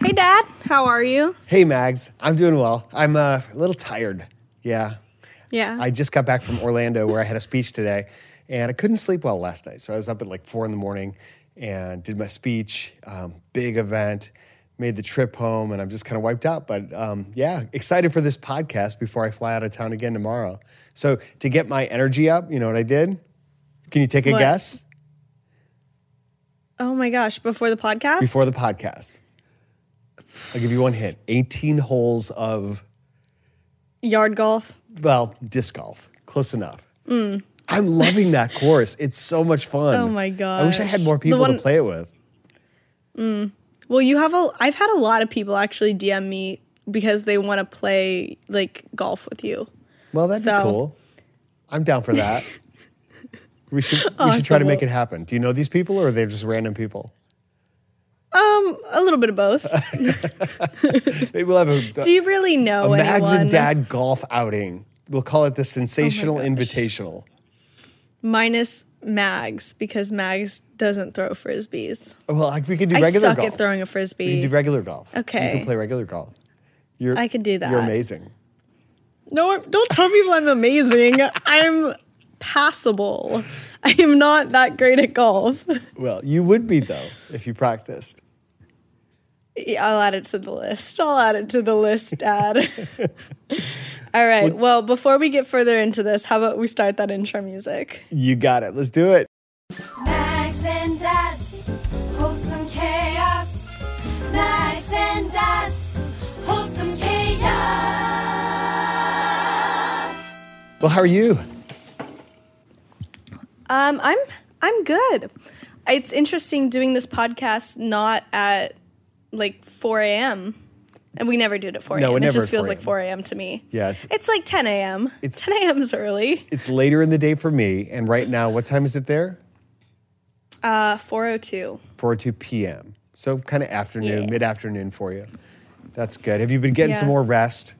Hey, Dad. How are you? Hey, Mags. I'm doing well. I'm uh, a little tired. Yeah. Yeah. I just got back from Orlando where I had a speech today, and I couldn't sleep well last night. So I was up at like four in the morning and did my speech. Um, big event. Made the trip home, and I'm just kind of wiped out. But um, yeah, excited for this podcast before I fly out of town again tomorrow. So to get my energy up, you know what I did? Can you take a What? guess? oh my gosh. Before the podcast? Before the podcast. I'll give you one hint 18 holes of Yard golf. well, disc golf. Close enough. I'm loving that course. It's so much fun. Oh my god! I wish I had more people one- to play it with. Mm. Well, you have a. I've had a lot of people actually DM me because they want to play like golf with you. Well, that'd So- be cool. I'm down for that. we should we should try to make it happen. Do you know these people or are they just random people? A little bit of both. Maybe we'll have a, Do you really know a Mags anyone? and Dad golf outing. We'll call it the Sensational oh gosh. Invitational. Minus Mags because Mags doesn't throw frisbees. Well, like we could do regular. Golf. I suck golf. at throwing a frisbee. we could do regular golf. Okay, you can play regular golf. You're, I could do that. You're amazing. No, don't tell people I'm amazing. I'm passable. I am not that great at golf. Well, you would be though if you practiced. Yeah, I'll add it to the list. I'll add it to the list, Dad. All right. Well, before we get further into this, how about we start that intro music? You got it. Let's do it. Mags and Dads, wholesome chaos. Mags and Dads, wholesome chaos. Well, how are you? Um, I'm I'm good. It's interesting doing this podcast not at like 4 a.m. And we never do it at 4 No, a.m. it It never just feels like 4 a.m. to me. Yeah, it's- it's like 10 a.m. It's- 10 a.m. is early. It's later in the day for me, and right now, what time is it there? Uh, 4:02. 4:02 p.m. So kind of afternoon, Yeah. mid afternoon for you. That's good. Have you been getting some more rest?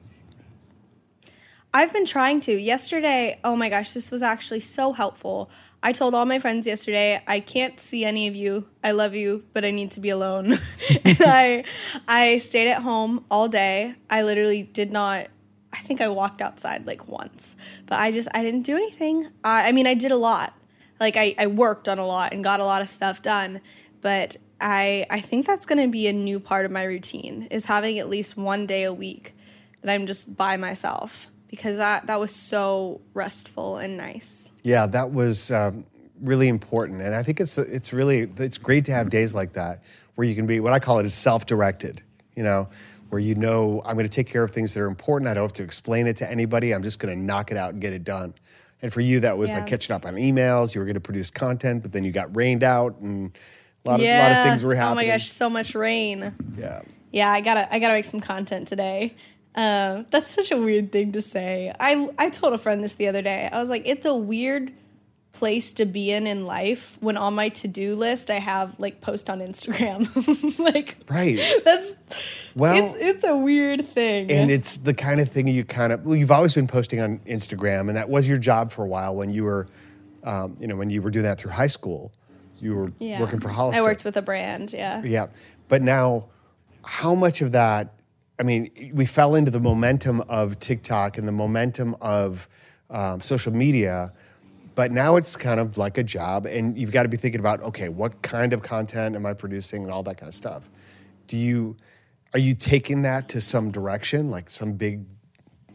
I've been trying to. Yesterday, oh my gosh, this was actually so helpful. I told all my friends yesterday, I can't see any of you. I love you, but I need to be alone. and I I stayed at home all day. I literally did not I think I walked outside like once. But I just I didn't do anything. I, I mean, I did a lot. Like I, I worked on a lot and got a lot of stuff done. But I I think that's going to be a new part of my routine is having at least one day a week that I'm just by myself because that that was so restful and nice. Yeah, that was um, really important, and I think it's it's really it's great to have days like that where you can be what I call it is self-directed. You know, where you know I'm going to take care of things that are important. I don't have to explain it to anybody. I'm just going to knock it out and get it done. And for you, that was like catching up on emails. You were going to produce content, but then you got rained out, and a lot of a lot of things were happening. Oh my gosh, so much rain. Yeah. Yeah, I gotta I gotta make some content today. Uh, that's such a weird thing to say. I I told a friend this the other day. I was like, it's a weird place to be in in life when on my to do list I have like post on Instagram. like Right. that's Well, it's it's a weird thing. and it's the kind of thing you kind of well you've always been posting on instagram and that was your job for a while when you were um, you know when you were doing that through high school you were yeah. working for hollister I worked with a brand. Yeah. yeah but now how much of that i mean we fell into the momentum of tiktok and the momentum of um, social media but now it's kind of like a job and you've got to be thinking about okay what kind of content am i producing and all that kind of stuff do you are you taking that to some direction like some big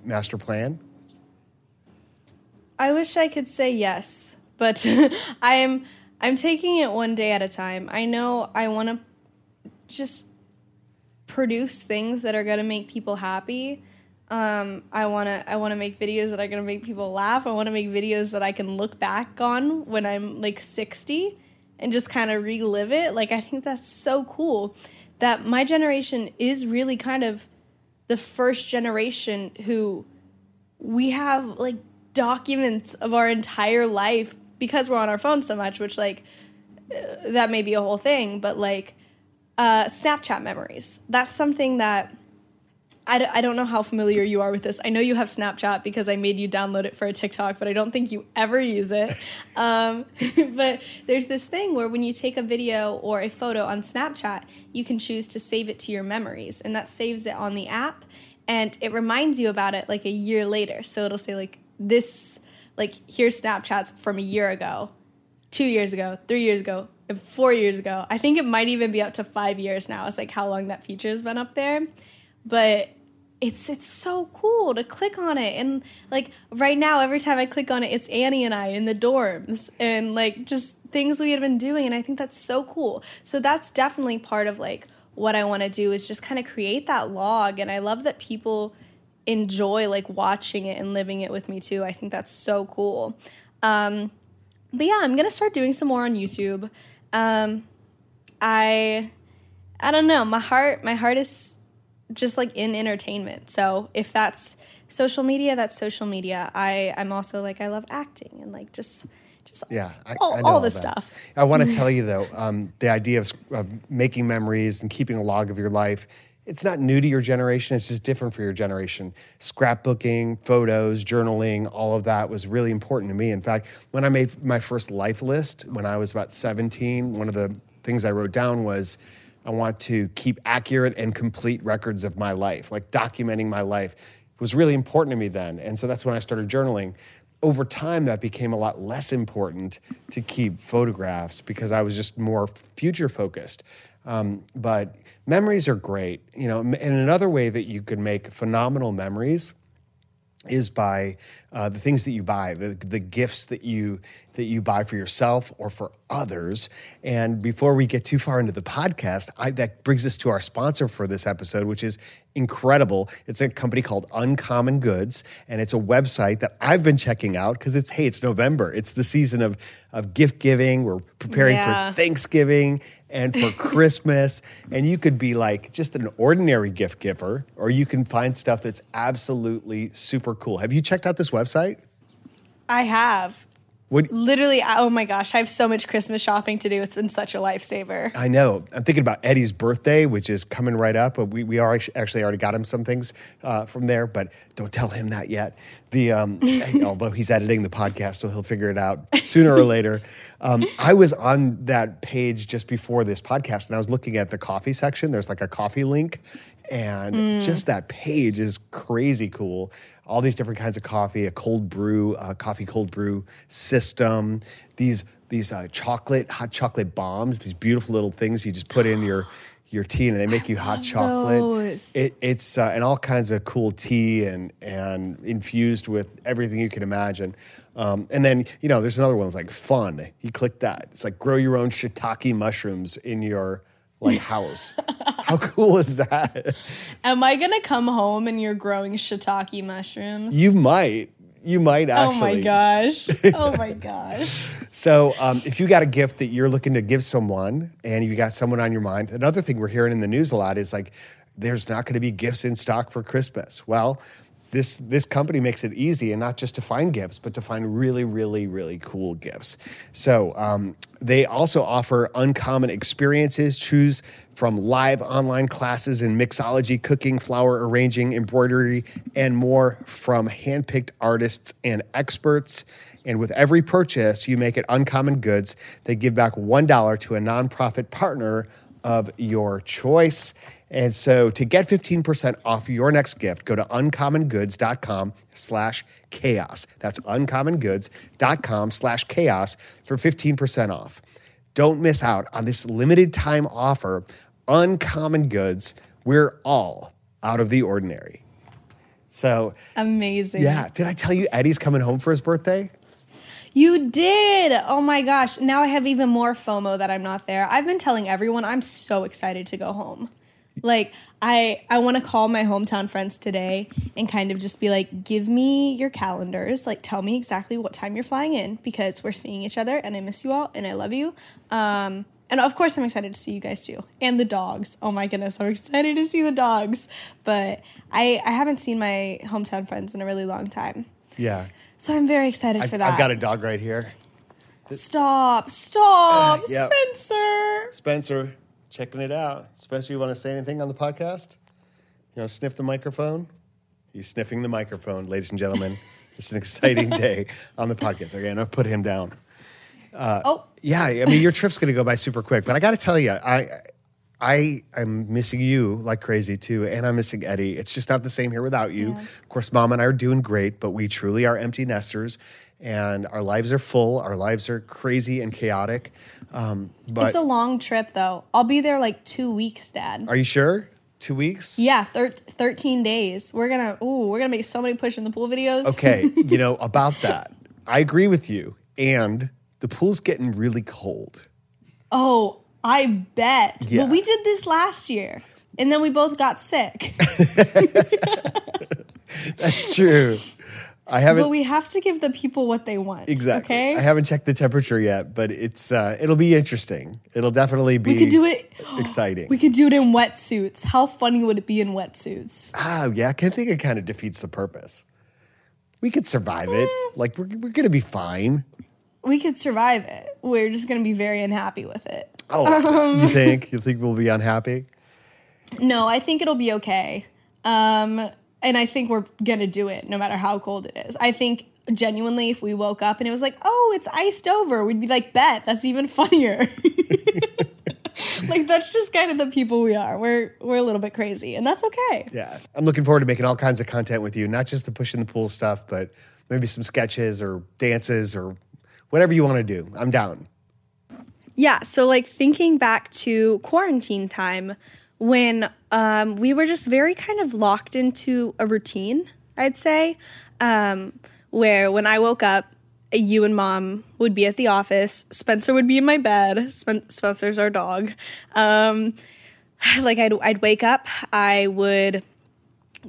master plan I wish I could say yes, but I'm I'm taking it one day at a time. I know I want to just produce things that are going to make people happy. Um, I want to I want to make videos that are going to make people laugh. I want to make videos that I can look back on when I'm like 60 and just kind of relive it. Like I think that's so cool. that my generation is really kind of the first generation who we have like documents of our entire life because we're on our phones so much, which like uh, that may be a whole thing, but like uh, Snapchat memories. That's something that I d- I don't know how familiar you are with this. I know you have Snapchat because I made you download it for a TikTok, but I don't think you ever use it. Um, but there's this thing where when you take a video or a photo on Snapchat, you can choose to save it to your memories, and that saves it on the app, and it reminds you about it like a year later. So it'll say like this, like here's Snapchats from a year ago, two years ago, three years ago, four years ago. I think it might even be up to five years now. It's like how long that feature has been up there. But it's it's so cool to click on it. And like right now every time i click on it it's annie and i in the dorms and like just things we had been doing. And i think that's so cool. So that's definitely part of like what i want to do is just kind of create that log. And i love that people enjoy like watching it and living it with me too. I think that's so cool. Um, but yeah i'm gonna start doing some more on youtube um, i i don't know my heart my heart is just like in entertainment. So if that's social media, that's social media. I I'm also like I love acting and like just just Yeah, I, all, I know all all this that. stuff. I want to tell you though, um, the idea of, of making memories and keeping a log of your life, it's not new to your generation. It's just different for your generation. Scrapbooking, photos, journaling, all of that was really important to me. In fact, when I made my first life list when I was about 17, one of the things I wrote down was I want to keep accurate and complete records of my life, like documenting my life was really important to me then. And so that's when I started journaling over time that became a lot less important to keep photographs because i was just more future focused um, but memories are great you know and another way that you could make phenomenal memories is by uh, the things that you buy, the, the gifts that you that you buy for yourself or for others. And before we get too far into the podcast, I, that brings us to our sponsor for this episode, which is incredible. It's a company called Uncommon Goods, and it's a website that I've been checking out because it's hey, it's November. It's the season of of gift giving. We're preparing Yeah. for Thanksgiving and for Christmas. And you could be like just an ordinary gift giver, or you can find stuff that's absolutely super cool. Have you checked out this website? I have What literally. Oh my gosh, I have so much Christmas shopping to do. It's been such a lifesaver. I know. I'm thinking about Eddie's birthday, which is coming right up. But we we are actually already got him some things uh, from there, but don't tell him that yet. The um, although he's editing the podcast, so he'll figure it out sooner or later. Um, I was on that page just before this podcast, and I was looking at the coffee section. There's like a coffee link, and just that page is crazy cool. All these different kinds of coffee, a cold brew, uh, coffee cold brew system. These these uh, chocolate hot chocolate bombs. These beautiful little things you just put in your your tea, and they make you hot chocolate. It, it's uh, and all kinds of cool tea and and infused with everything you can imagine. Um, and then you know there's another one that's like fun. You click that. It's like grow your own shiitake mushrooms in your like house. How cool is that? Am I gonna come home and you're growing shiitake mushrooms? You might. You might actually. oh my gosh. Oh my gosh. So, um, if you got a gift that you're looking to give someone and you got someone on your mind, another thing we're hearing in the news a lot is like, there's not going to be gifts in stock for Christmas. Well, this this company makes it easy, and not just to find gifts, but to find really, really, really cool gifts. So um, they also offer uncommon experiences. Choose from live online classes in mixology, cooking, flower arranging, embroidery, and more from handpicked artists and experts. And with every purchase you make at Uncommon Goods, they give back $1 to a nonprofit partner of your choice. And so to get 15% off your next gift, go to uncommongoods.com slash chaos. That's uncommongoods.com slash chaos for 15% off. Don't miss out on this limited time offer. Uncommon Goods, we're all out of the ordinary. So, Amazing. yeah, did I tell you Eddie's coming home for his birthday? You did. Oh my gosh. Now I have even more FOMO that I'm not there. I've been telling everyone I'm so excited to go home. Like I I want to call my hometown friends today and kind of just be like, "Give me your calendars. Like tell me exactly what time you're flying in because we're seeing each other and I miss you all and I love you." Um and of course, I'm excited to see you guys too, and the dogs. Oh my goodness, I'm excited to see the dogs. But I I haven't seen my hometown friends in a really long time, Yeah. So I'm very excited I, for that. I've got a dog right here. Stop! Stop! yep. Spencer. Spencer, checking it out. Spencer, you want to say anything on the podcast? You want to sniff the microphone? He's sniffing the microphone, ladies and gentlemen. it's an exciting day on the podcast. Okay, I'm gonna put him down. Uh, oh, Yeah, I mean your trip's gonna go by super quick, but I got to tell you, I I am missing you like crazy too, and I'm missing Eddie. It's just not the same here without you. Yeah. Of course, Mom and I are doing great, but we truly are empty nesters, and our lives are full. Our lives are crazy and chaotic. Um, but it's a long trip though. I'll be there like two weeks, Dad. are you sure? Two weeks? Yeah, thir- 13 days. We're gonna, ooh, we're gonna make so many push in the pool videos. Okay, you know about that. I agree with you, and the pool's getting really cold. Oh, I bet. Yeah. But we did this last year, and then we both got sick. That's true. I haven't. but we have to give the people what they want. Exactly. Okay. I haven't checked the temperature yet, but it's uh, it'll be interesting. It'll definitely be. we could do it. Exciting. We could do it in wetsuits. How funny would it be in wetsuits? ah, yeah. I think it kind of defeats the purpose. We could survive it. Like we're we're gonna be fine. We could survive it. We're just gonna be very unhappy with it. Oh, you think you think we'll be unhappy? No, I think it'll be okay. Um, and I think we're gonna do it no matter how cold it is. I think genuinely, if we woke up and it was like, oh, it's iced over, we'd be like, bet that's even funnier. like that's just kind of the people we are. We're we're a little bit crazy, and that's okay. Yeah, I'm looking forward to making all kinds of content with you, not just the push in the pool stuff, but maybe some sketches or dances or whatever you want to do. I'm down. Yeah, so like thinking back to quarantine time when um, we were just very kind of locked into a routine, I'd say, um, where when I woke up, you and mom would be at the office, Spencer would be in my bed, Spen- Spencer's our dog. Um, like I'd, I'd wake up, I would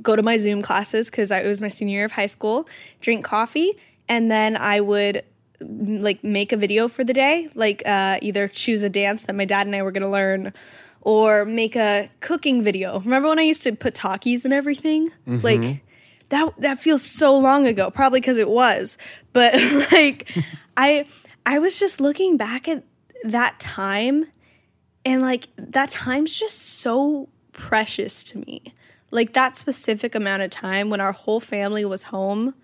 go to my Zoom classes because it was my senior year of high school, drink coffee, and then I would like make a video for the day, like uh, either choose a dance that my dad and I were gonna learn, or make a cooking video. Remember when I used to put talkies and everything? Like that that feels so long ago, probably because it was. But like I I was just looking back at that time and like that time's just so precious to me. Like that specific amount of time when our whole family was home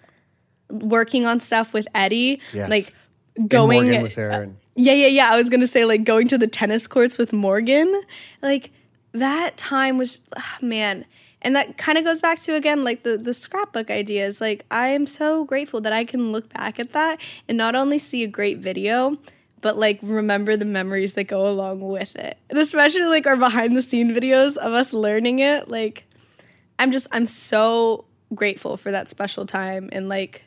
working on stuff with Eddie, Yes. like And going Morgan was there, and yeah, yeah, yeah. I was gonna say like going to the tennis courts with Morgan. Like that time was ah, man. And that kind of goes back to again like the the scrapbook ideas. Like I am so grateful that I can look back at that and not only see a great video, but like remember the memories that go along with it. And especially like our behind the scene videos of us learning it. Like I'm just I'm so grateful for that special time and like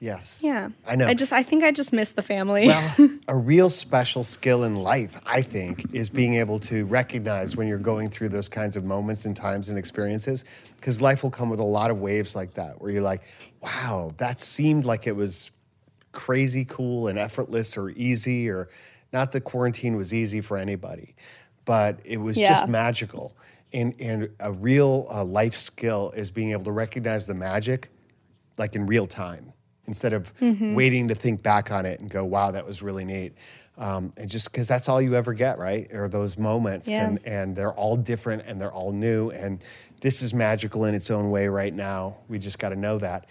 yes, yeah. I know. I just I think I just miss the family. Well, a real special skill in life, I think, is being able to recognize when you're going through those kinds of moments and times and experiences. Because life will come with a lot of waves like that, where you're like, wow, that seemed like it was crazy cool and effortless or easy, or not that quarantine was easy for anybody, but it was just magical. And, and a real uh, life skill is being able to recognize the magic like in real time instead of waiting to think back on it and go, wow, that was really neat. Um, and just because that's all you ever get, right? Are those moments, Yeah. and and they're all different and they're all new, and this is magical in its own way right now. We just got to know that.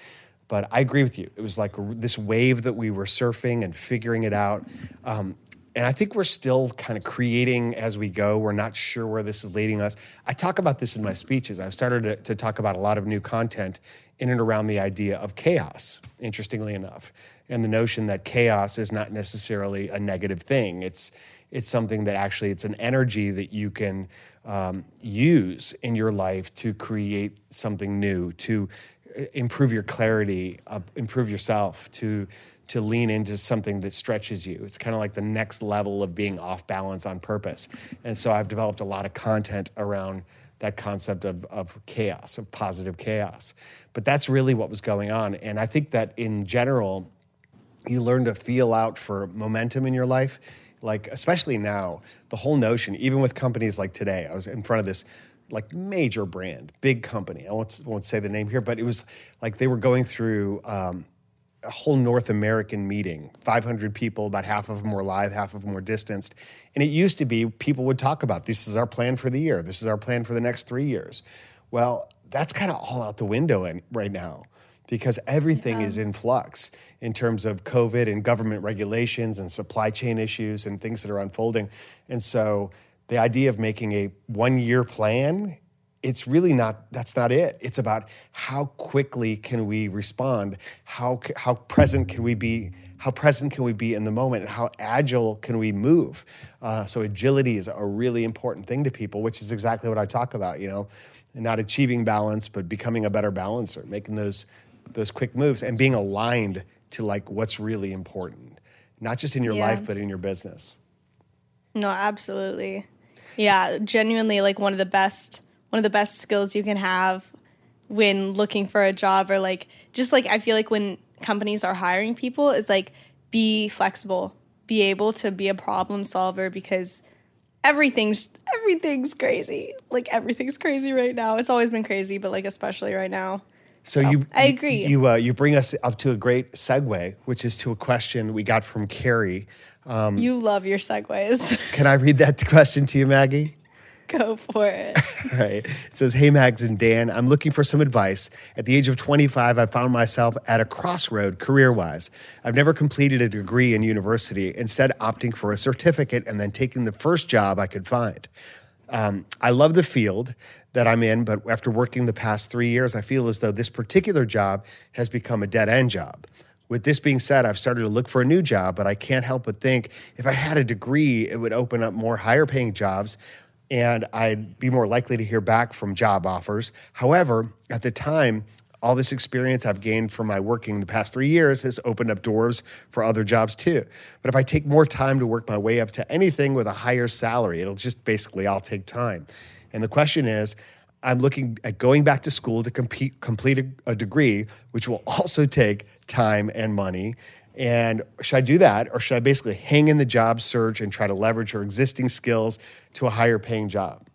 But I agree with you. It was like this wave that we were surfing and figuring it out. Um, and I think we're still kind of creating as we go. We're not sure where this is leading us. I talk about this in my speeches. I've started to, to talk about a lot of new content in and around the idea of chaos, interestingly enough, and the notion that chaos is not necessarily a negative thing. It's it's something that actually it's an energy that you can um, use in your life to create something new, to uh, improve your clarity, uh, improve yourself, to to lean into something that stretches you. It's kind of like the next level of being off balance on purpose. And so I've developed a lot of content around that concept of, of chaos, of positive chaos. But that's really what was going on. And I think that in general, you learn to feel out for momentum in your life like especially now, the whole notion, even with companies like today, I was in front of this like major brand, big company. I won't, won't say the name here, but it was like they were going through um, a whole North American meeting, 500 people, about half of them were live, half of them were distanced. And it used to be people would talk about this is our plan for the year, this is our plan for the next three years. Well, that's kind of all out the window in, right now because everything is in flux in terms of COVID and government regulations and supply chain issues and things that are unfolding. And so the idea of making a one year plan it's really not that's not it. It's about how quickly can we respond? How how present can we be how present can we be in the moment? And how agile can we move? Uh, so agility is a really important thing to people which is exactly what i talk about you know? Not achieving balance but becoming a better balancer making those those quick moves and being aligned to like what's really important not just in your Yeah. life but in your business. No, absolutely. Yeah, genuinely like one of the best one of the best skills you can have when looking for a job or like just like I feel like when companies are hiring people is like be flexible, be able to be a problem solver because everything's everything's crazy. Like everything's crazy right now. It's always been crazy, but like especially right now. So you, I agree. You uh, you bring us up to a great segue, which is to a question we got from Carrie. Um, you love your segues. Can I read that question to you, Maggie? Go for it. Right. It says, Hey, Mags and Dan, I'm looking for some advice. At the age of 25, I found myself at a crossroad career wise. I've never completed a degree in university, instead, opting for a certificate and then taking the first job I could find. Um, I love the field that I'm in, but after working the past three years, I feel as though this particular job has become a dead end job. With this being said, I've started to look for a new job, but I can't help but think if I had a degree, it would open up more higher paying jobs and I'd be more likely to hear back from job offers. However, at the time, all this experience I've gained from my working the past three years has opened up doors for other jobs too. But if I take more time to work my way up to anything with a higher salary, it'll just basically all take time. And the question is, I'm looking at going back to school to compete, complete a, a degree, which will also take time and money. And should I do that, or should I basically hang in the job search and try to leverage her existing skills to a higher paying job?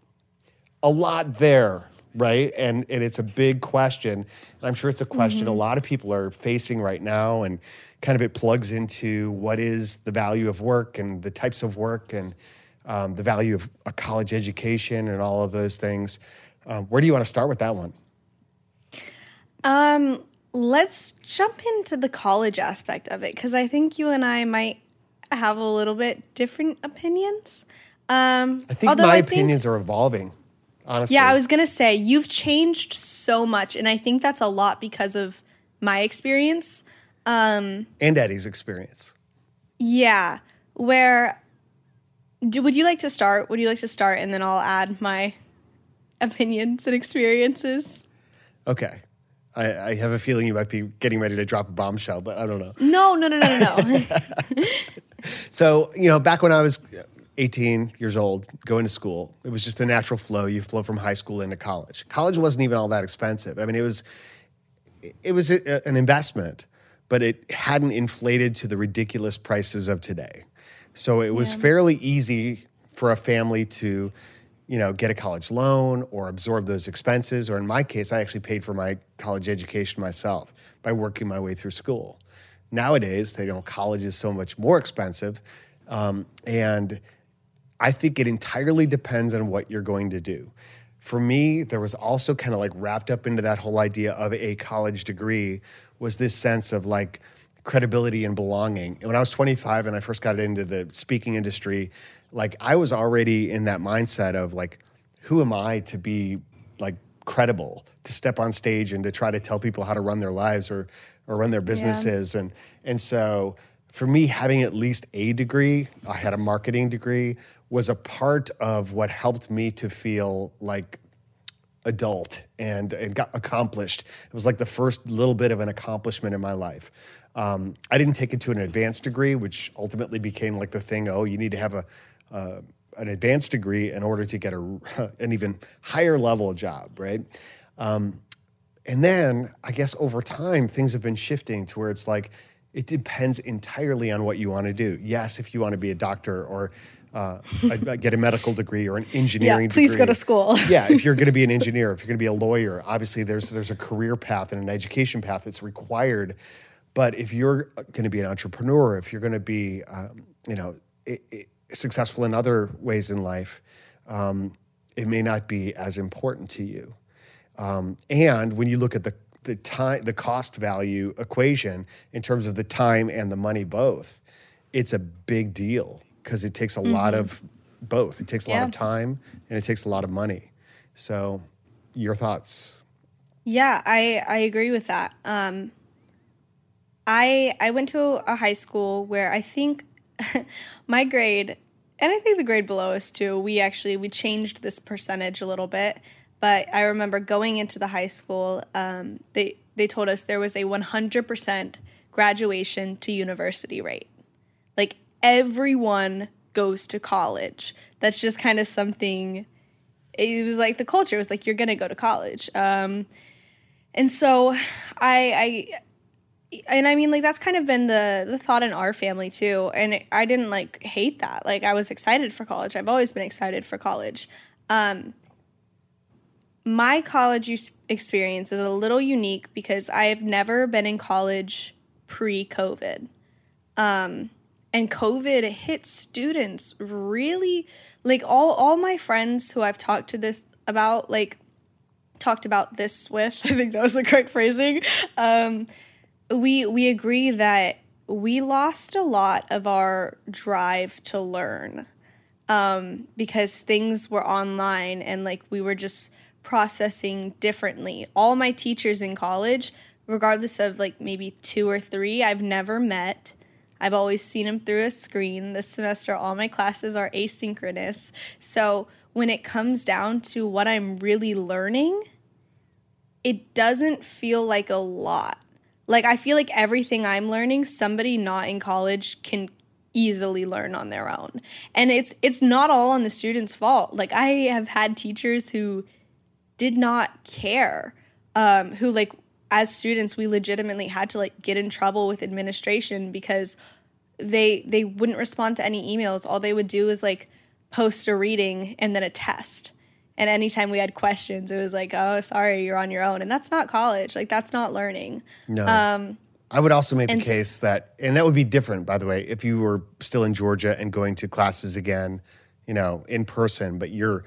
A lot there, right? And and it's a big question. And I'm sure it's a question a lot of people are facing right now, and kind of it plugs into what is the value of work and the types of work and um, the value of a college education and all of those things. Um, where do you want to start with that one? Um, let's jump into the college aspect of it because I think you and I might have a little bit different opinions. Um, I think my I think- opinions are evolving. Honestly, yeah, I was gonna say you've changed so much, and I think that's a lot because of my experience. um, and Eddie's experience. Yeah, where do would you like to start? Would you like to start, and then I'll add my opinions and experiences. Okay. I, I have a feeling you might be getting ready to drop a bombshell, but I don't know. No, no, no, no, no. So, you know, back when I was uh, 18 years old, going to school, it was just a natural flow. You flow from high school into college. College wasn't even all that expensive. I mean, it was it was a, an investment, but it hadn't inflated to the ridiculous prices of today. So it was fairly easy for a family to, you know, get a college loan or absorb those expenses. Or in my case, I actually paid for my college education myself by working my way through school. Nowadays, they, you know, college is so much more expensive, um, and I think it entirely depends on what you're going to do. For me, there was also kind of like wrapped up into that whole idea of a college degree was this sense of like credibility and belonging. And when I was 25 and I first got into the speaking industry, like I was already in that mindset of like, who am I to be like credible to step on stage and to try to tell people how to run their lives or or run their businesses. And and so for me having at least a degree i had a marketing degree was a part of what helped me to feel like adult and and got accomplished. It was like the first little bit of an accomplishment in my life. Um, i didn't take it to an advanced degree which ultimately became like the thing oh you need to have a uh, an advanced degree in order to get a, an even higher level job right um, and then I guess over time things have been shifting to where it's like It depends entirely on what you want to do. Yes, if you want to be a doctor or uh, get a medical degree or an engineering yeah, please go to school. yeah, if you're going to be an engineer, if you're going to be a lawyer, obviously there's there's a career path and an education path that's required. But if you're going to be an entrepreneur, if you're going to be, um, you know, i i successful in other ways in life, um, it may not be as important to you. Um, and when you look at the the time, the cost value equation in terms of the time and the money both, it's a big deal because it takes a lot of both. It takes a lot of time and it takes a lot of money. So, your thoughts? Yeah, I I agree with that. Um, I I went to a high school where I think my grade, and I think the grade below us too. We actually we changed this percentage a little bit, but I remember going into the high school. Um, they they told us there was a one hundred percent graduation to university rate. Like everyone goes to college. That's just kind of something. It was like the culture was like you're gonna go to college. Um, and so I, I, and I mean, like that's kind of been the the thought in our family too. And it, I didn't like hate that. Like I was excited for college. I've always been excited for college. Um, my college experience is a little unique because I have never been in college pre COVID. Um, and COVID hit students really like all all my friends who I've talked to this about like talked about this with i think that was the correct phrasing um, we we agree that we lost a lot of our drive to learn um, because things were online and like we were just processing differently. All my teachers in college regardless of like maybe two or three i've never met. I've always seen them through a screen. This semester all my classes are asynchronous. So when it comes down to what i'm really learning it doesn't feel like a lot. Like I feel like everything I'm learning, somebody not in college can easily learn on their own. And it's it's not all on the student's fault. Like I have had teachers who did not care. Um, who like as students we legitimately had to like get in trouble with administration because they they wouldn't respond to any emails. All they would do is like post a reading and then a test. And anytime we had questions, it was like, "Oh, sorry, you're on your own." And that's not college. Like that's not learning. No. Um, I would also make the case that, and that would be different, by the way, if you were still in Georgia and going to classes again, you know, in person, but you're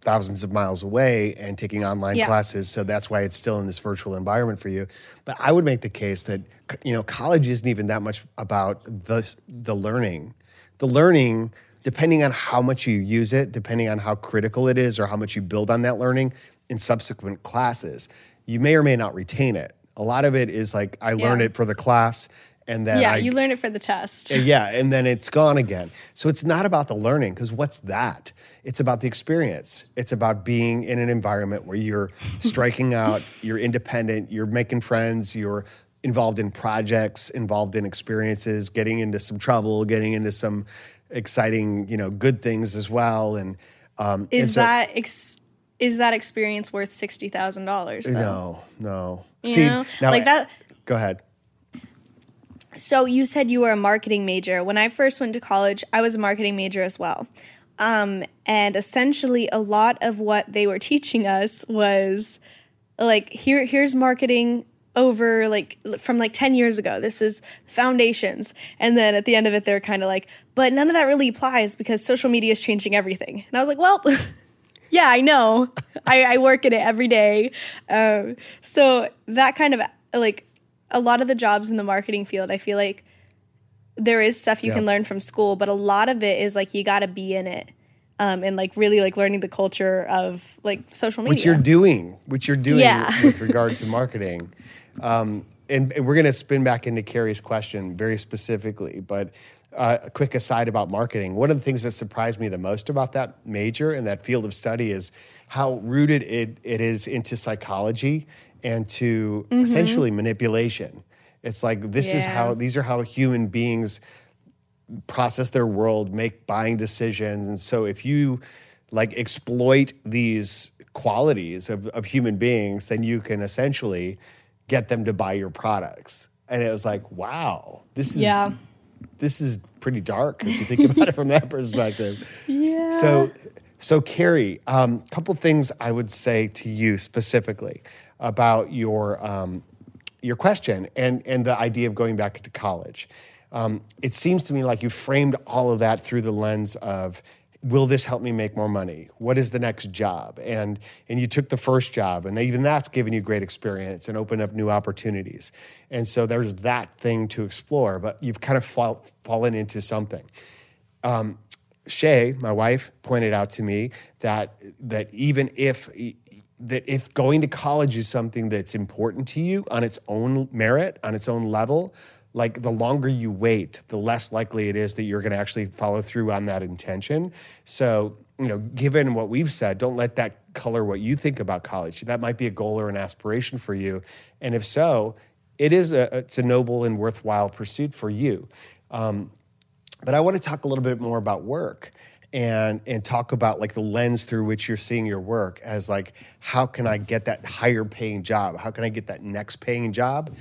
thousands of miles away and taking online Yeah. classes. So that's why it's still in this virtual environment for you. But I would make the case that, you know, college isn't even that much about the, the learning. The learning, depending on how much you use it, depending on how critical it is or how much you build on that learning in subsequent classes, you may or may not retain it. A lot of it is like, I learned it for the class and then yeah, I, you learn it for the test. yeah, and then it's gone again. So it's not about the learning, because what's that? It's about the experience. It's about being in an environment where you're striking out, you're independent, you're making friends, you're involved in projects, involved in experiences, getting into some trouble, getting into some exciting, you know, good things as well. And um, and Is so- that ex- is that experience worth sixty thousand dollars? no, no. You know? now- Like that- Go ahead. So you said you were a marketing major. When I first went to college, I was a marketing major as well. Um, and essentially, a lot of what they were teaching us was like here here's marketing over like from like 10 years ago this is foundations and then at the end of it they're kind of like but none of that really applies because social media is changing everything and i was like well yeah i know I, I work in it every day um, so that kind of like a lot of the jobs in the marketing field i feel like there is stuff you Yeah. can learn from school but a lot of it is like you got to be in it um, and like really like learning the culture of like social media which you're doing, which you're doing Yeah. with regard to marketing. Um, and, and we're going to spin back into Carrie's question very specifically, but uh, a quick aside about marketing. One of the things that surprised me the most about that major and that field of study is how rooted it, it is into psychology and to essentially manipulation. It's like this is how these are how human beings process their world, make buying decisions. And so if you like exploit these qualities of, of human beings, then you can essentially get them to buy your products. and it was like, wow, this is Yeah. this is pretty dark if you think about it from that perspective. Yeah. So, so Carrie, a um, couple things I would say to you specifically about your um, your question and and the idea of going back to college. Um, it seems to me like you framed all of that through the lens of will this help me make more money? What is the next job? And and you took the first job and even that's given you great experience and opened up new opportunities. And so there's that thing to explore but you've kind of fall, fallen into something. Um, Shay, my wife, pointed out to me that that even if that if going to college is something that's important to you on its own merit, on its own level, like the longer you wait, the less likely it is that you're going to actually follow through on that intention. So, you know, given what we've said, don't let that color what you think about college. That might be a goal or an aspiration for you, and if so, it is a it's a noble and worthwhile pursuit for you. Um, but I want to talk a little bit more about work and and talk about like the lens through which you're seeing your work as like how can I get that higher paying job? How can I get that next paying job?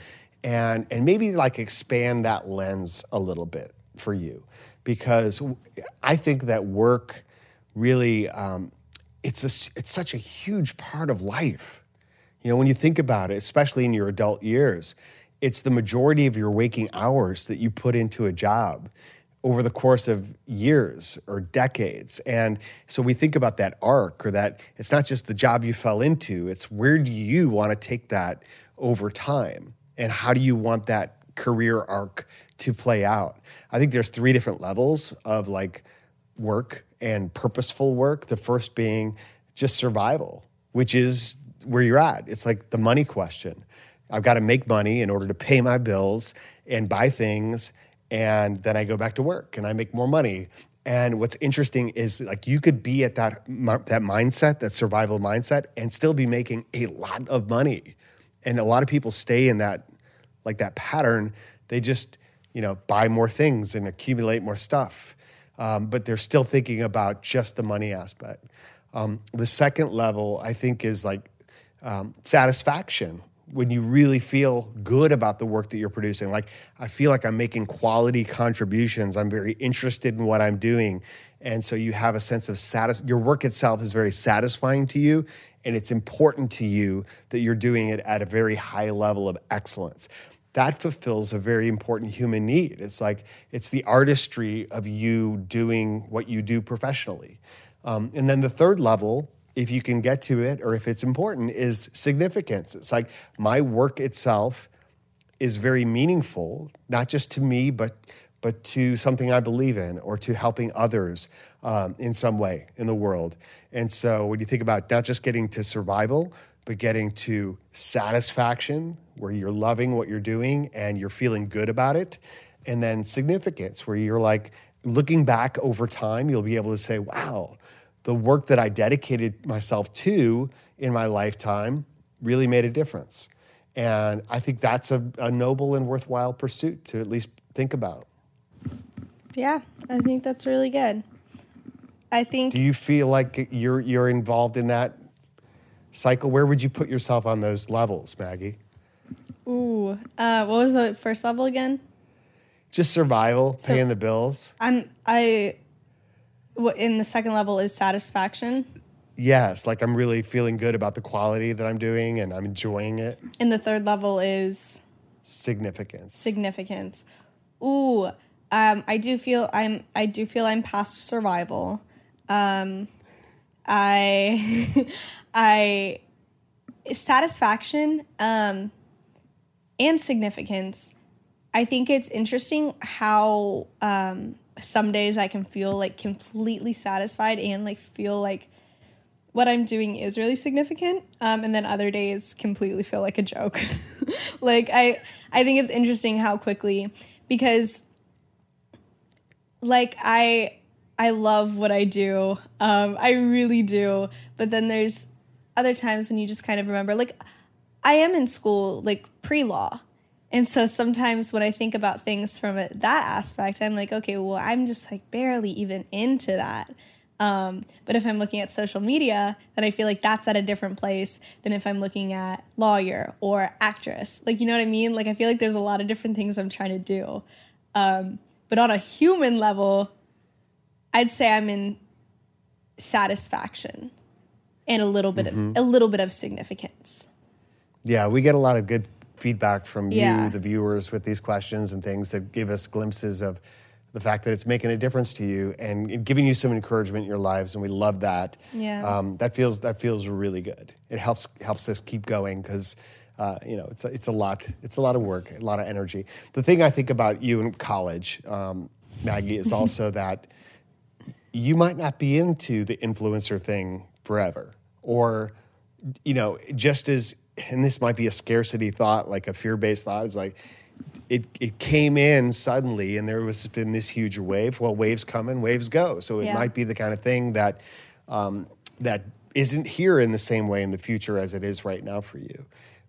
And and maybe like expand that lens a little bit for you because I think that work really um, it's a it's such a huge part of life. You know, when you think about it, especially in your adult years, it's the majority of your waking hours that you put into a job over the course of years or decades. And so we think about that arc or that it's not just the job you fell into, it's where do you want to take that over time? And how do you want that career arc to play out? I think there's three different levels of like work and purposeful work. The first being just survival, which is where you're at. It's like the money question. I've got to make money in order to pay my bills and buy things. And then I go back to work and I make more money. And what's interesting is like you could be at that that mindset, that survival mindset, and still be making a lot of money. And a lot of people stay in that like that pattern. They just you know buy more things and accumulate more stuff, um, but they're still thinking about just the money aspect. Um, the second level, I think, is like um, satisfaction when you really feel good about the work that you're producing. Like, I feel like I'm making quality contributions. I'm very interested in what I'm doing. And so you have a sense of satis- your work itself is very satisfying to you. And it's important to you that you're doing it at a very high level of excellence. That fulfills a very important human need. It's like, it's the artistry of you doing what you do professionally. Um, and then the third level if you can get to it or if it's important is significance it's like my work itself is very meaningful not just to me but but to something i believe in or to helping others um, in some way in the world and so when you think about not just getting to survival but getting to satisfaction where you're loving what you're doing and you're feeling good about it and then significance where you're like looking back over time you'll be able to say wow the work that I dedicated myself to in my lifetime really made a difference. And I think that's a, a, noble and worthwhile pursuit to at least think about. Yeah, I think that's really good. I think. Do you feel like you're you're involved in that cycle? Where would you put yourself on those levels, Maggie? Ooh, uh, what was the first level again? Just survival, So- paying the bills. I'm I. What in the second level is satisfaction. Yes, like I'm really feeling good about the quality that I'm doing and I'm enjoying it. And the third level is Significance. significance. Ooh, um, I do feel I'm I do feel I'm past survival. Um, I I satisfaction um, and significance. I think it's interesting how um, some days I can feel like completely satisfied and like feel like what I'm doing is really significant, um, and then other days completely feel like a joke. like I, I think it's interesting how quickly because, like I, I love what I do. Um, I really do. But then there's other times when you just kind of remember, like I am in school, like pre law. And so sometimes when I think about things from that aspect, I'm like, okay, well, I'm just like barely even into that. Um, but if I'm looking at social media, then I feel like that's at a different place than if I'm looking at lawyer or actress. Like, you know what I mean? Like, I feel like there's a lot of different things I'm trying to do. Um, but on a human level, I'd say I'm in satisfaction and a little bit Mm-hmm. of a little bit of significance. Yeah, we get a lot of good feedback from Yeah. you, the viewers, with these questions and things that give us glimpses of the fact that it's making a difference to you and giving you some encouragement in your lives, and we love that. Yeah. um, that feels that feels really good. It helps helps us keep going because. Uh, you know, it's a, it's a lot. It's a lot of work, a lot of energy. The thing I think about you in college, um, Maggie, is also that you might not be into the influencer thing forever or you know just as and this might be a scarcity thought like a fear-based thought is like it, it came in suddenly and there was been this huge wave well waves come and waves go so it Yeah. might be the kind of thing that um, that isn't here in the same way in the future as it is right now for you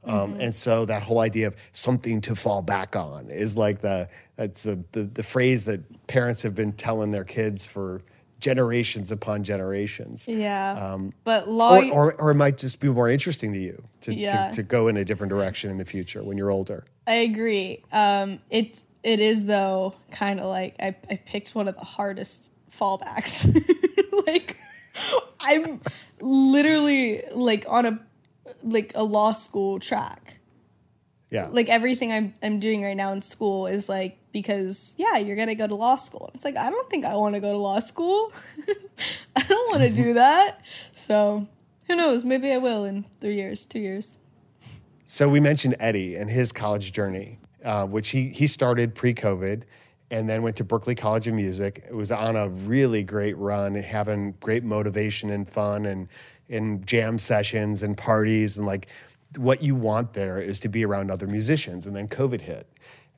um, and so that whole idea of something to fall back on is like the that's the, the the phrase that parents have been telling their kids for generations upon generations Yeah. but law or, or, or it might just be more interesting to you to, Yeah. to, to go in a different direction in the future when you're older. I agree. Um, it it is though kind of like I, I picked one of the hardest fallbacks. like I'm literally like on a like a law school track. Yeah. Like everything I'm I'm doing right now in school is like because yeah you're gonna go to law school. It's like I don't think I want to go to law school. I don't want to do that. So who knows? Maybe I will in three years, two years. So we mentioned Eddie and his college journey, uh, which he he started pre-COVID, and then went to Berklee College of Music. It was on a really great run, having great motivation and fun, and and jam sessions and parties, and like what you want there is to be around other musicians. And then COVID hit,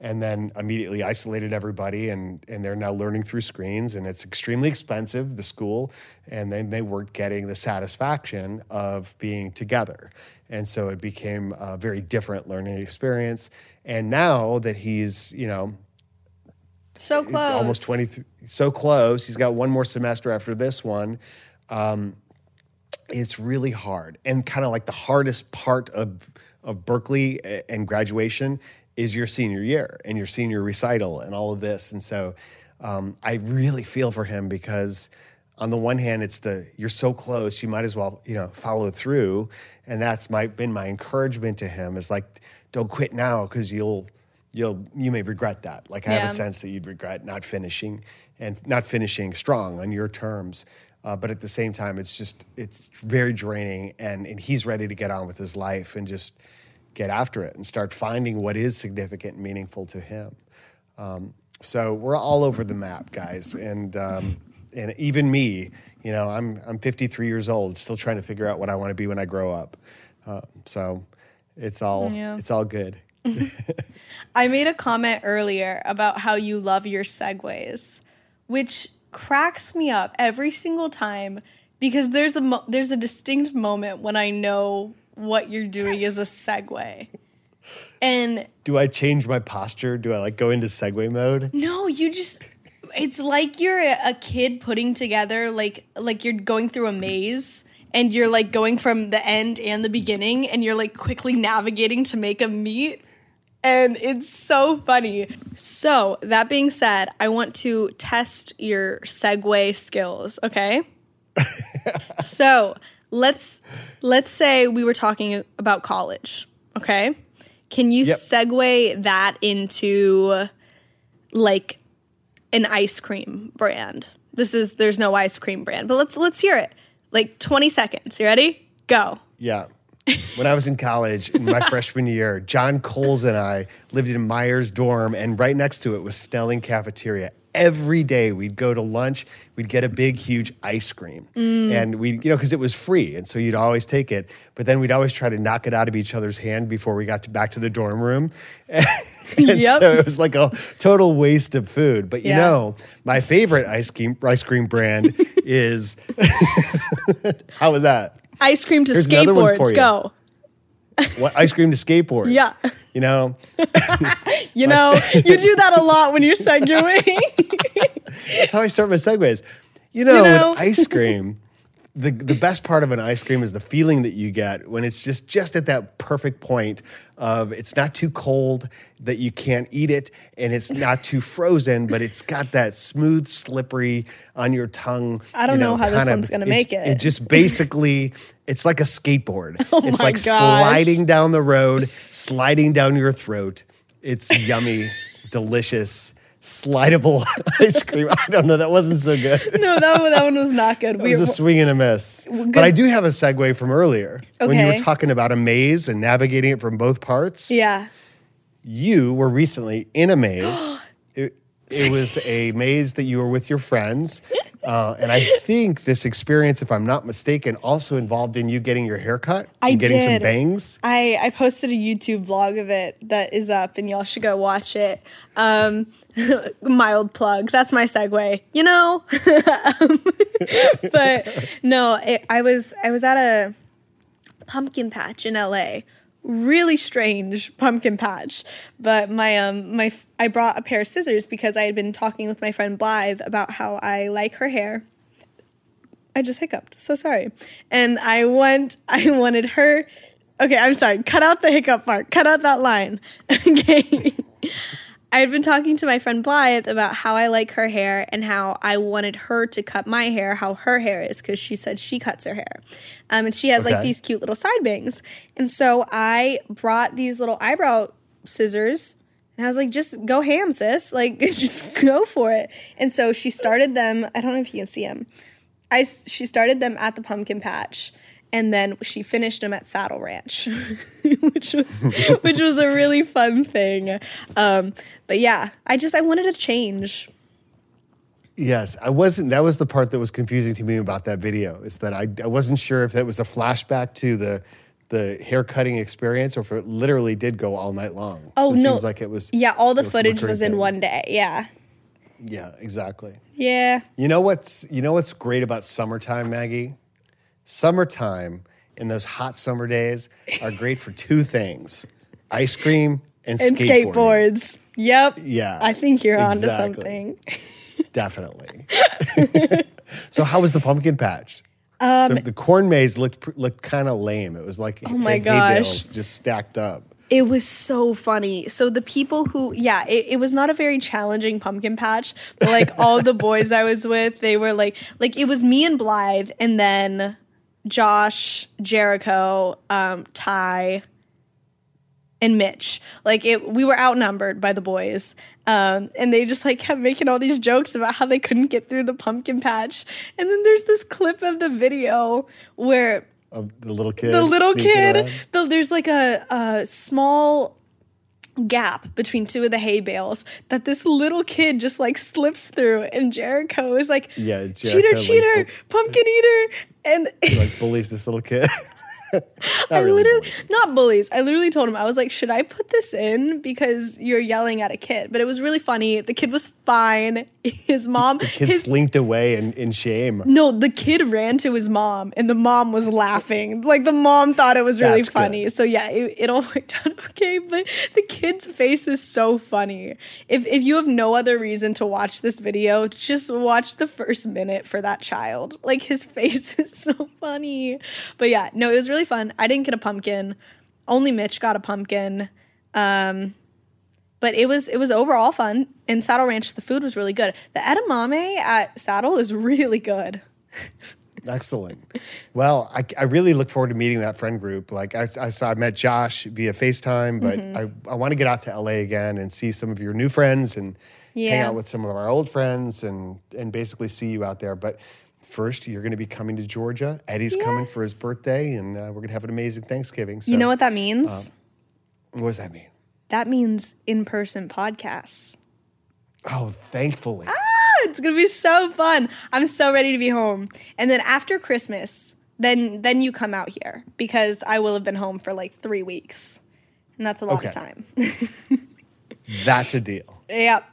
and then immediately isolated everybody, and and they're now learning through screens, and it's extremely expensive, the school, and then they weren't getting the satisfaction of being together. And so it became a very different learning experience. And now that he's, you know, So close. almost 20, so close, he's got one more semester after this one. Um, it's really hard. And kind of like the hardest part of, of Berklee and graduation is your senior year and your senior recital and all of this. And so um, I really feel for him because on the one hand, it's the you're so close, you might as well you know follow through, and that's my been my encouragement to him is like don't quit now because you'll you'll you may regret that. Like I have a sense that you'd regret not finishing and not finishing strong on your terms. Uh, but at the same time, it's just it's very draining, and and he's ready to get on with his life and just get after it and start finding what is significant and meaningful to him. Um, so we're all over the map, guys, and um, and even me, you know, I'm I'm 53 years old, still trying to figure out what I want to be when I grow up. Uh, so it's all Yeah. it's all good. I made a comment earlier about how you love your segues, which cracks me up every single time because there's a mo- there's a distinct moment when I know what you're doing is a segue. And Do I change my posture? Do I like go into segue mode? no, you just it's like you're a, kid putting together like like you're going through a maze and you're like going from the end and the beginning and you're like quickly navigating to make a meet and it's so funny. So, that being said, I want to test your segue skills, okay? so, let's let's say we were talking about college, okay? Can you Yep. segue that into like an ice cream brand? This is there's no ice cream brand, but let's let's hear it. Like 20 seconds. You ready? Go. Yeah. When I was in college in my freshman year, John Coles and I lived in Myers dorm, and right next to it was Snelling Cafeteria. Every day we'd go to lunch, we'd get a big, huge ice cream, mm. and we, you know, because it was free, and so you'd always take it. But then we'd always try to knock it out of each other's hand before we got to, back to the dorm room. and Yep. so it was like a total waste of food. But you Yeah. know, my favorite ice cream ice cream brand is how was that? Ice cream to Here's another one for skateboards. Go. What ice cream to skateboards? Yeah. You know, You know, you do that a lot when you're segueing. that's how I start my segues. You know, know? with ice cream, the the best part of an ice cream is the feeling that you get when it's just just at that perfect point of it's not too cold that you can't eat it and it's not too frozen, but it's got that smooth, slippery on your tongue. I don't you know how this of- one's gonna make it. It just basically it's like a skateboard. Oh it's like gosh. sliding down the road, sliding down your throat. It's yummy, delicious, slidable ice cream. I don't know. That wasn't so good. No, that one, that one was not good. It was a swing and a miss. But I do have a segue from earlier when you were talking about a maze and navigating it from both parts. yeah. You were recently in a maze. it, it was a maze that you were with your friends. Uh, and I think this experience, if I'm not mistaken, also involved in you getting your hair cut I and getting some bangs. I, I posted a YouTube vlog of it that is up, and y'all should go watch it. Um, mild plug. That's my segue. You know, Um, but no, it, I was I was at a pumpkin patch in LA. Really strange pumpkin patch, but my um my I brought a pair of scissors because I had been talking with my friend Blythe about how I like her hair I just hiccuped. So sorry. And I want I wanted her Okay, I'm sorry. Cut out the hiccup part. Cut out that line. Okay. I had been talking to my friend Blythe about how I like her hair and how I wanted her to cut my hair how her hair is because she said she cuts her hair. Um, and she has like these cute little side bangs. And so I brought these little eyebrow scissors and I was like, just go ham, sis. Like, just go for it. And so she started them. I don't know if you can see them. I she started them at the pumpkin patch, and then she finished them at Saddle Ranch, which was which was a really fun thing. Um, but yeah, I just I wanted to change. Yes, I wasn't. That was the part that was confusing to me about that video. Is that I, I wasn't sure if that was a flashback to the the hair cutting experience or if it literally did go all night long. Oh, it no. seems like it was. Yeah, all the footage was in thing. one day. Yeah, Yeah, exactly. yeah. You know what's you know what's great about summertime, Maggie? Summertime and those hot summer days are great for two things: ice cream and, And skateboards. Yep. Yeah, I think you're onto something. Definitely. so, how was the pumpkin patch? Um, the, the corn maze looked looked kind of lame. It was like Oh my hay gosh. just stacked up. It was so funny. So the people who, yeah, it, it was not a very challenging pumpkin patch, but like all the boys I was with, they were like, like it was me and Blythe, and then Josh, Jericho, um, Ty, and Mitch. Like it, we were outnumbered by the boys, um, and they just like kept making all these jokes about how they couldn't get through the pumpkin patch. And then there's this clip of the video where Of the little kid. the little kid the, there's like a, a small gap between two of the hay bales that this little kid just like slips through and jericho is like Yeah, cheater Jericho, like, cheater bu- pumpkin eater and he like bullies this little kid. I really literally bullies. not bullies. I literally told him I was like, "Should I put this in because you're yelling at a kid?" But it was really funny. The kid was fine. His mom, the Kid his slinked away in, in shame. No, the kid ran to his mom, and the mom was laughing. Like the mom thought it was really That's good. funny. So yeah, it, it all worked out okay. But the kid's face is so funny. If if you have no other reason to watch this video, just watch the first minute for that child. Like his face is so funny. But yeah, no, it was really fun. I didn't get a pumpkin. Only Mitch got a pumpkin. Um, but it was it was overall fun. In Saddle Ranch, the food was really good. The edamame at Saddle is really good. Excellent. Well, I, I really look forward to meeting that friend group. Like I, I saw, I met Josh via FaceTime, but Mm-hmm. I, I want to get out to LA again and see some of your new friends and hang out with some of our old friends and and basically see you out there. But first, you're going to be coming to Georgia. Eddie's coming for his birthday, and uh, we're going to have an amazing Thanksgiving. So, you know what that means? What does that mean? that means in person podcasts. Oh, thankfully. Ah, it's gonna be so fun. I'm so ready to be home. And then after Christmas, then then you come out here because I will have been home for like three weeks, and that's a lot Okay. of time. That's a deal. yep.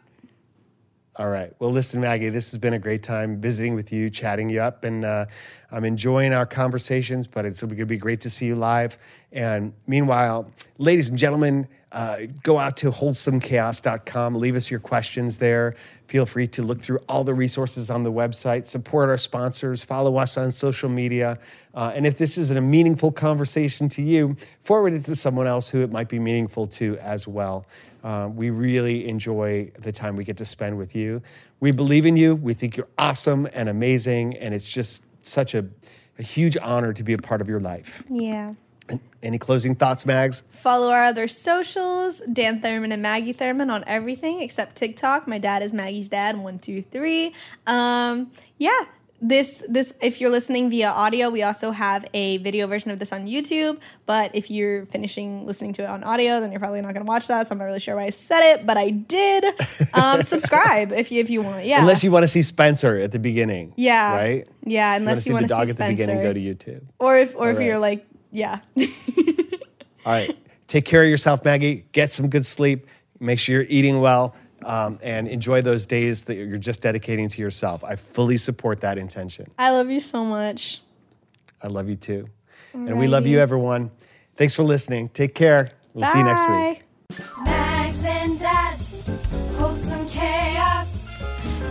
All right. Well, listen, Maggie, this has been a great time visiting with you, chatting you up, and uh, I'm enjoying our conversations, but it's going to be great to see you live. And meanwhile, ladies and gentlemen, uh, go out to wholesomechaos.com. Leave us your questions there. Feel free to look through all the resources on the website, support our sponsors, follow us on social media. Uh, and if this isn't a meaningful conversation to you, forward it to someone else who it might be meaningful to as well. Uh, we really enjoy the time we get to spend with you. We believe in you. We think you're awesome and amazing. And it's just such a, a huge honor to be a part of your life. Yeah. Any closing thoughts, Mags? Follow our other socials, Dan Thurman and Maggie Thurman on everything except TikTok. My dad is Maggie's dad, one, two, three. Um, yeah. This this if you're listening via audio, we also have a video version of this on YouTube. But if you're finishing listening to it on audio, then you're probably not going to watch that. So I'm not really sure why I said it, but I did. Um, subscribe if you if you want. Yeah. Unless you want to see Spencer at the beginning. yeah. Right? Yeah. Unless you want to see see the dog at the beginning, go to YouTube. or if or if right. you're like yeah. All right. Take care of yourself, Maggie. Get some good sleep. Make sure you're eating well. Um, and enjoy those days that you're just dedicating to yourself. I fully support that intention. I love you so much. I love you too. And we love you, everyone. Thanks for listening. Take care. We'll see you next week. Bye. Mags and Dad's wholesome chaos.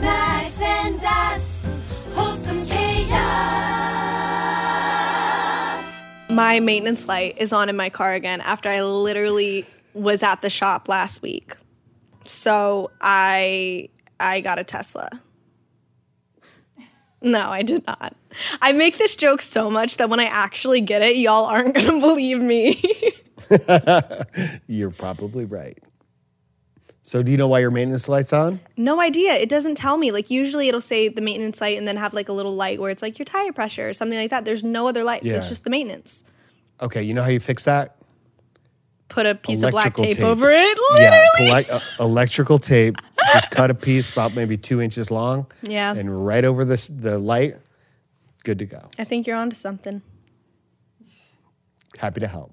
Mags and Dad's wholesome chaos. My maintenance light is on in my car again after I literally was at the shop last week. So I I got a Tesla. No, I did not. I make this joke so much that when I actually get it, y'all aren't going to believe me. You're probably right. So, do you know why your maintenance light's on? no idea. It doesn't tell me. Like usually it'll say the maintenance light and then have like a little light where it's like your tire pressure or something like that. There's no other lights. Yeah. It's just the maintenance. Okay, you know how you fix that? Put a piece of black Electrical tape, tape. over it. Yeah, Literally. polite, uh, electrical tape. Just cut a piece about maybe two inches long. Yeah. And right over this the light. Good to go. I think you're onto something. Happy to help.